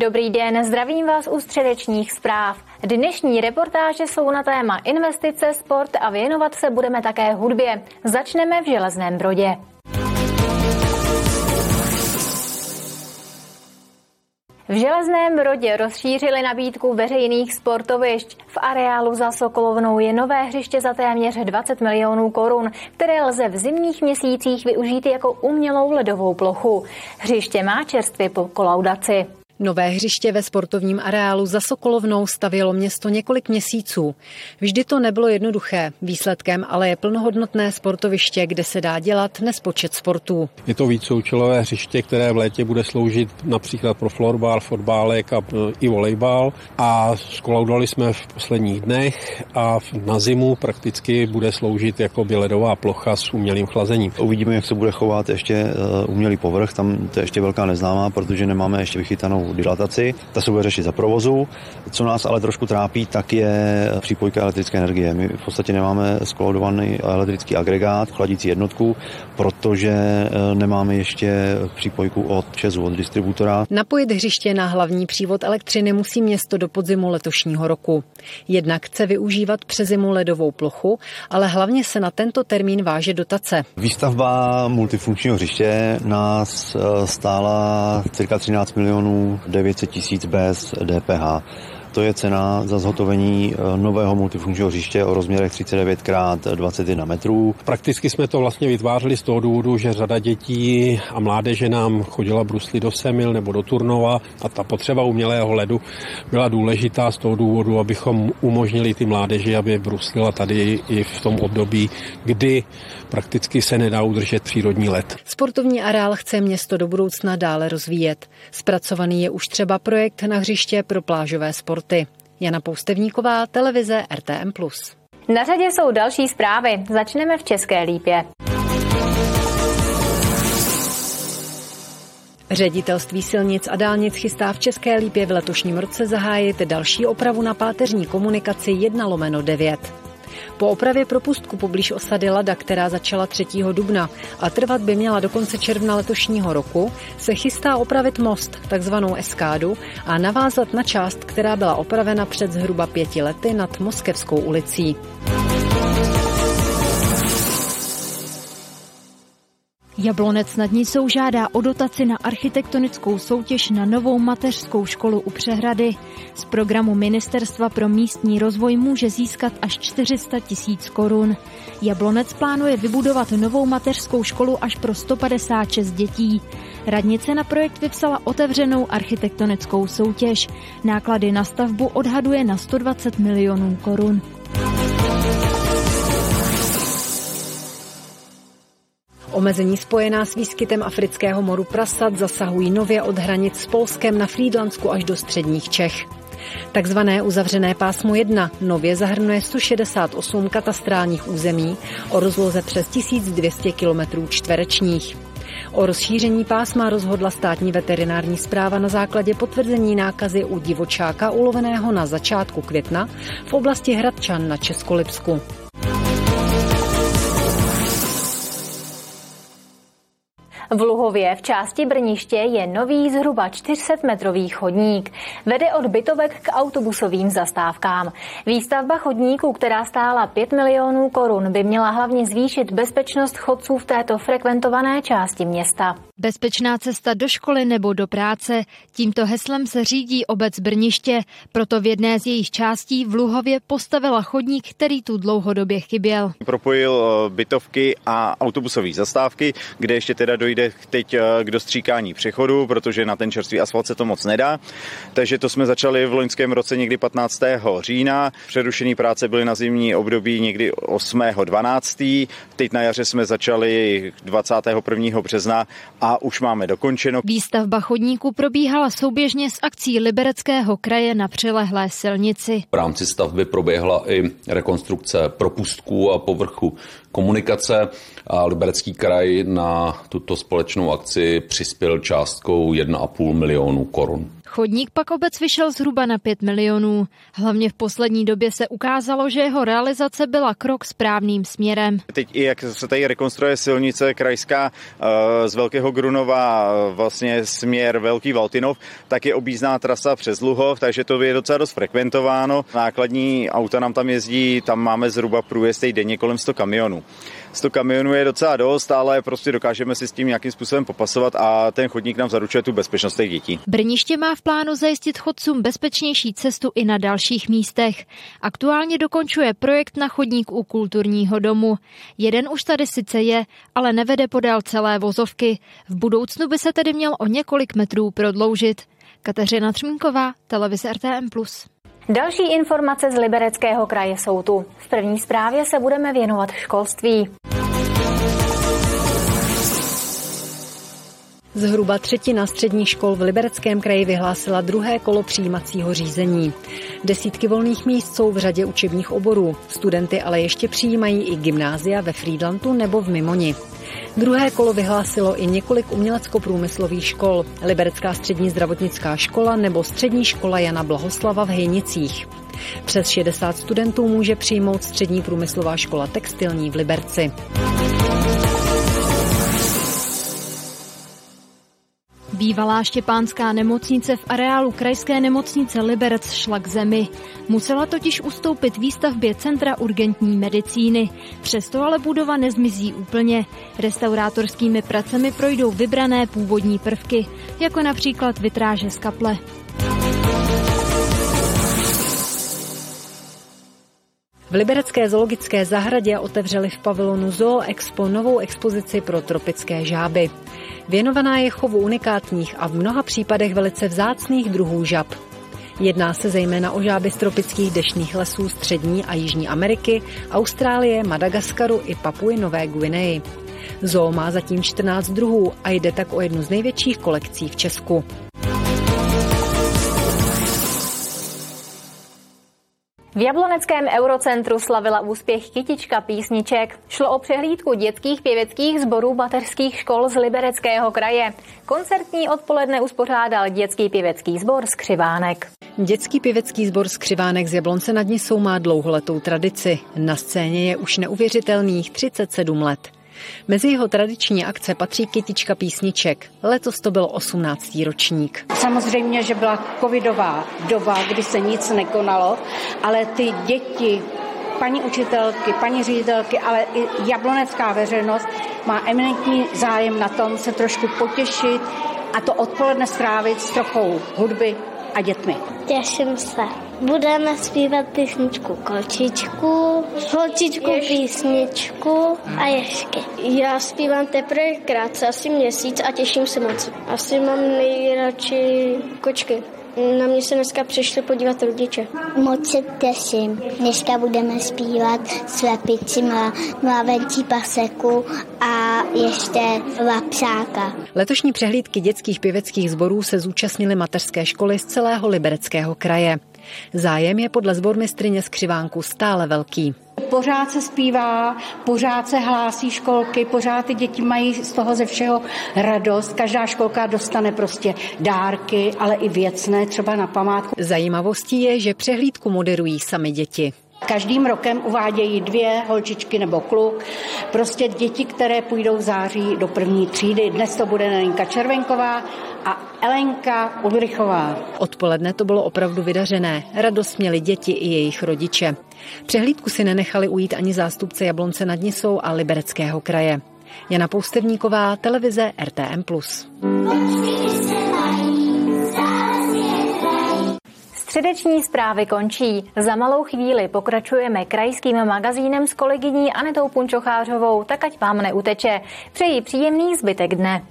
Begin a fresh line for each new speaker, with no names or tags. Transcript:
Dobrý den, zdravím vás u středečních zpráv. Dnešní reportáže jsou na téma investice, sport a věnovat se budeme také hudbě. Začneme v Železném Brodě. V Železném Brodě rozšířili nabídku veřejných sportovišť. V areálu za Sokolovnou je nové hřiště za téměř 20 milionů korun, které lze v zimních měsících využít jako umělou ledovou plochu. Hřiště má čerstvě po kolaudaci.
Nové hřiště ve sportovním areálu za Sokolovnou stavělo město několik měsíců. Vždy to nebylo jednoduché. Výsledkem ale je plnohodnotné sportoviště, kde se dá dělat nespočet sportů.
Je to víceúčelové hřiště, které v létě bude sloužit například pro florbal, fotbálek a e, i volejbal. A skolaudali jsme v posledních dnech a na zimu prakticky bude sloužit jako ledová plocha s umělým chlazením.
Uvidíme, jak se bude chovat ještě e, umělý povrch. Tam to je ještě velká neznámá, protože nemáme ještě vychytanou dilataci. Ta se bude řešit za provozu. Co nás ale trošku trápí, tak je přípojka elektrické energie. My v podstatě nemáme skloudovaný elektrický agregát, chladící jednotku, protože eh, nemáme ještě přípojku od ČEZu, od distributora.
Napojit hřiště na hlavní přívod elektřiny musí město do podzimu letošního roku. Jednak chce využívat přezimu ledovou plochu, ale hlavně se na tento termín váže dotace.
Výstavba multifunkčního hřiště nás eh, stála cirka 13 milionů 900 tisíc bez DPH. To je cena za zhotovení eh, nového multifunkčního hřiště o rozměrech 39 x 21 metrů.
Prakticky jsme to vlastně vytvářeli z toho důvodu, že řada dětí a mládeže nám chodila bruslit do Semil nebo do Turnova a ta potřeba umělého ledu byla důležitá z toho důvodu, abychom umožnili ty mládeži, aby bruslila tady i v tom období, kdy prakticky se nedá udržet přírodní led.
Sportovní areál chce město do budoucna dále rozvíjet. Zpracovaný je už třeba projekt na hřiště pro plážové sporty. Jana Poustevníková, televize RTM+.
Na řadě jsou další zprávy. Začneme v České lípě.
Ředitelství silnic a dálnic chystá v České lípě v letošním roce zahájit další opravu na páteřní komunikaci 1 lomeno 9. Po opravě propustku poblíž osady Lada, která začala 3. dubna a trvat by měla do konce června letošního roku, se chystá opravit most, takzvanou eskádu, a navázat na část, která byla opravena před zhruba pěti lety nad Moskevskou ulicí.
Jablonec nad Nisou žádá o dotaci na architektonickou soutěž na novou mateřskou školu u Přehrady. Z programu Ministerstva pro místní rozvoj může získat až 400 tisíc korun. Jablonec plánuje vybudovat novou mateřskou školu až pro 156 dětí. Radnice na projekt vypsala otevřenou architektonickou soutěž. Náklady na stavbu odhaduje na 120 milionů korun.
Omezení spojená s výskytem afrického moru prasat zasahují nově od hranic s Polskem na Frýdlansku až do středních Čech. Takzvané uzavřené pásmo 1 nově zahrnuje 168 katastrálních území o rozloze přes 1200 km čtverečních. O rozšíření pásma rozhodla státní veterinární zpráva na základě potvrzení nákazy u divočáka uloveného na začátku května v oblasti Hradčan na Českolipsku.
V Luhově v části Brniště je nový zhruba 400-metrový chodník. Vede od bytovek k autobusovým zastávkám. Výstavba chodníku, která stála 5 milionů korun, by měla hlavně zvýšit bezpečnost chodců v této frekventované části města.
Bezpečná cesta do školy nebo do práce. Tímto heslem se řídí obec Brniště, proto v jedné z jejich částí v Luhově postavila chodník, který tu dlouhodobě chyběl.
Propojil eh, bytovky a autobusové zastávky, kde ještě teda dojde teď eh, k dostříkání přechodu, protože na ten čerstvý asfalt se to moc nedá. Takže to jsme začali v loňském roce někdy 15. října. Přerušené práce byly na zimní období někdy 8. 12. Teď na jaře jsme začali 21. března a už máme dokončeno.
Výstavba chodníku probíhala souběžně s akcí Libereckého kraje na přilehlé silnici.
V rámci stavby proběhla i rekonstrukce propustků a povrchu komunikace a Liberecký kraj na tuto společnou akci přispěl částkou 1,5 milionu korun.
Chodník pak obec vyšel zhruba na 5 milionů. Hlavně v poslední době se ukázalo, že jeho realizace byla krok správným směrem.
Teď i jak se tady rekonstruuje silnice krajská eh, z Velkého Grunova eh, vlastně směr Velký Valtinov, tak je obízná trasa přes Luhov, takže to je docela dost frekventováno. Nákladní auta nám tam jezdí, tam máme zhruba průjezd denně kolem 100 kamionů. 100 kamionů je docela dost, ale prostě dokážeme si s tím nějakým způsobem popasovat a ten chodník nám zaručuje tu bezpečnost těch dětí.
Brniště má v plánu zajistit chodcům bezpečnější cestu i na dalších místech. Aktuálně dokončuje projekt na chodník u kulturního domu. Jeden už tady sice je, ale nevede podél celé vozovky. V budoucnu by se tedy měl o několik metrů prodloužit. Kateřina Třmínková, televize RTM+.
Další informace z Libereckého kraje jsou tu. V první zprávě se budeme věnovat školství.
Zhruba třetina středních škol v Libereckém kraji vyhlásila druhé kolo přijímacího řízení. Desítky volných míst jsou v řadě učebních oborů. Studenty ale ještě přijímají i gymnázia ve Friedlandu nebo v Mimoni. Druhé kolo vyhlásilo i několik umělecko-průmyslových škol, Liberecká střední zdravotnická škola nebo střední škola Jana Blahoslava v Hejnicích. Přes 60 studentů může přijmout střední průmyslová škola textilní v Liberci.
Bývalá štěpánská nemocnice v areálu krajské nemocnice Liberec šla k zemi. Musela totiž ustoupit výstavbě Centra urgentní medicíny. Přesto ale budova nezmizí úplně. Restaurátorskými pracemi projdou vybrané původní prvky, jako například vitráže z kaple.
V Liberecké zoologické zahradě otevřeli v pavilonu Zoo Expo novou expozici pro tropické žáby. Věnovaná je chovu unikátních a v mnoha případech velice vzácných druhů žab. Jedná se zejména o žáby z tropických dešných lesů Střední a Jižní Ameriky, Austrálie, Madagaskaru i Papuji Nové Guineji. Zoo má zatím 14 druhů a jde tak o jednu z největších kolekcí v Česku.
V Jabloneckém eurocentru slavila úspěch kytička písniček. Šlo o přehlídku dětských pěveckých sborů baterských škol z Libereckého kraje. Koncertní odpoledne uspořádal dětský pěvecký sbor z Křivánek.
Dětský pěvecký sbor z Křivánek z Jablonce nad Nisou má dlouholetou tradici. Na scéně je už neuvěřitelných 37 let. Mezi jeho tradiční akce patří kytička písniček. Letos to byl 18. ročník.
Samozřejmě, že byla covidová doba, kdy se nic nekonalo, ale ty děti, paní učitelky, paní ředitelky, ale i jablonecká veřejnost má eminentní zájem na tom se trošku potěšit a to odpoledne strávit s trochou hudby a dětmi.
Těším se. Budeme zpívat písničku Kolčičku, Holčičku písničku a Ješky.
Já zpívám teprve krátce, asi měsíc a těším se moc. Asi mám nejradši kočky. Na mě se dneska přišli podívat rodiče.
Moc se těším. Dneska budeme zpívat slepici mlávenčí paseku a ještě lapsáka.
Letošní přehlídky dětských pěveckých sborů se zúčastnily mateřské školy z celého libereckého kraje. Zájem je podle zbormistrině z Křivánku stále velký.
Pořád se zpívá, pořád se hlásí školky, pořád ty děti mají z toho ze všeho radost. Každá školka dostane prostě dárky, ale i věcné, třeba na památku.
Zajímavostí je, že přehlídku moderují sami děti.
Každým rokem uvádějí dvě holčičky nebo kluk, prostě děti, které půjdou v září do první třídy. Dnes to bude Nelinka Červenková a Elenka Ulrichová.
Odpoledne to bylo opravdu vydařené. Radost měli děti i jejich rodiče. Přehlídku si nenechali ujít ani zástupce Jablonce nad Nisou a Libereckého kraje. Jana Poustevníková, televize RTM+.
Středeční zprávy končí. Za malou chvíli pokračujeme krajským magazínem s kolegyní Anetou Punčochářovou, tak ať vám neuteče. Přeji příjemný zbytek dne.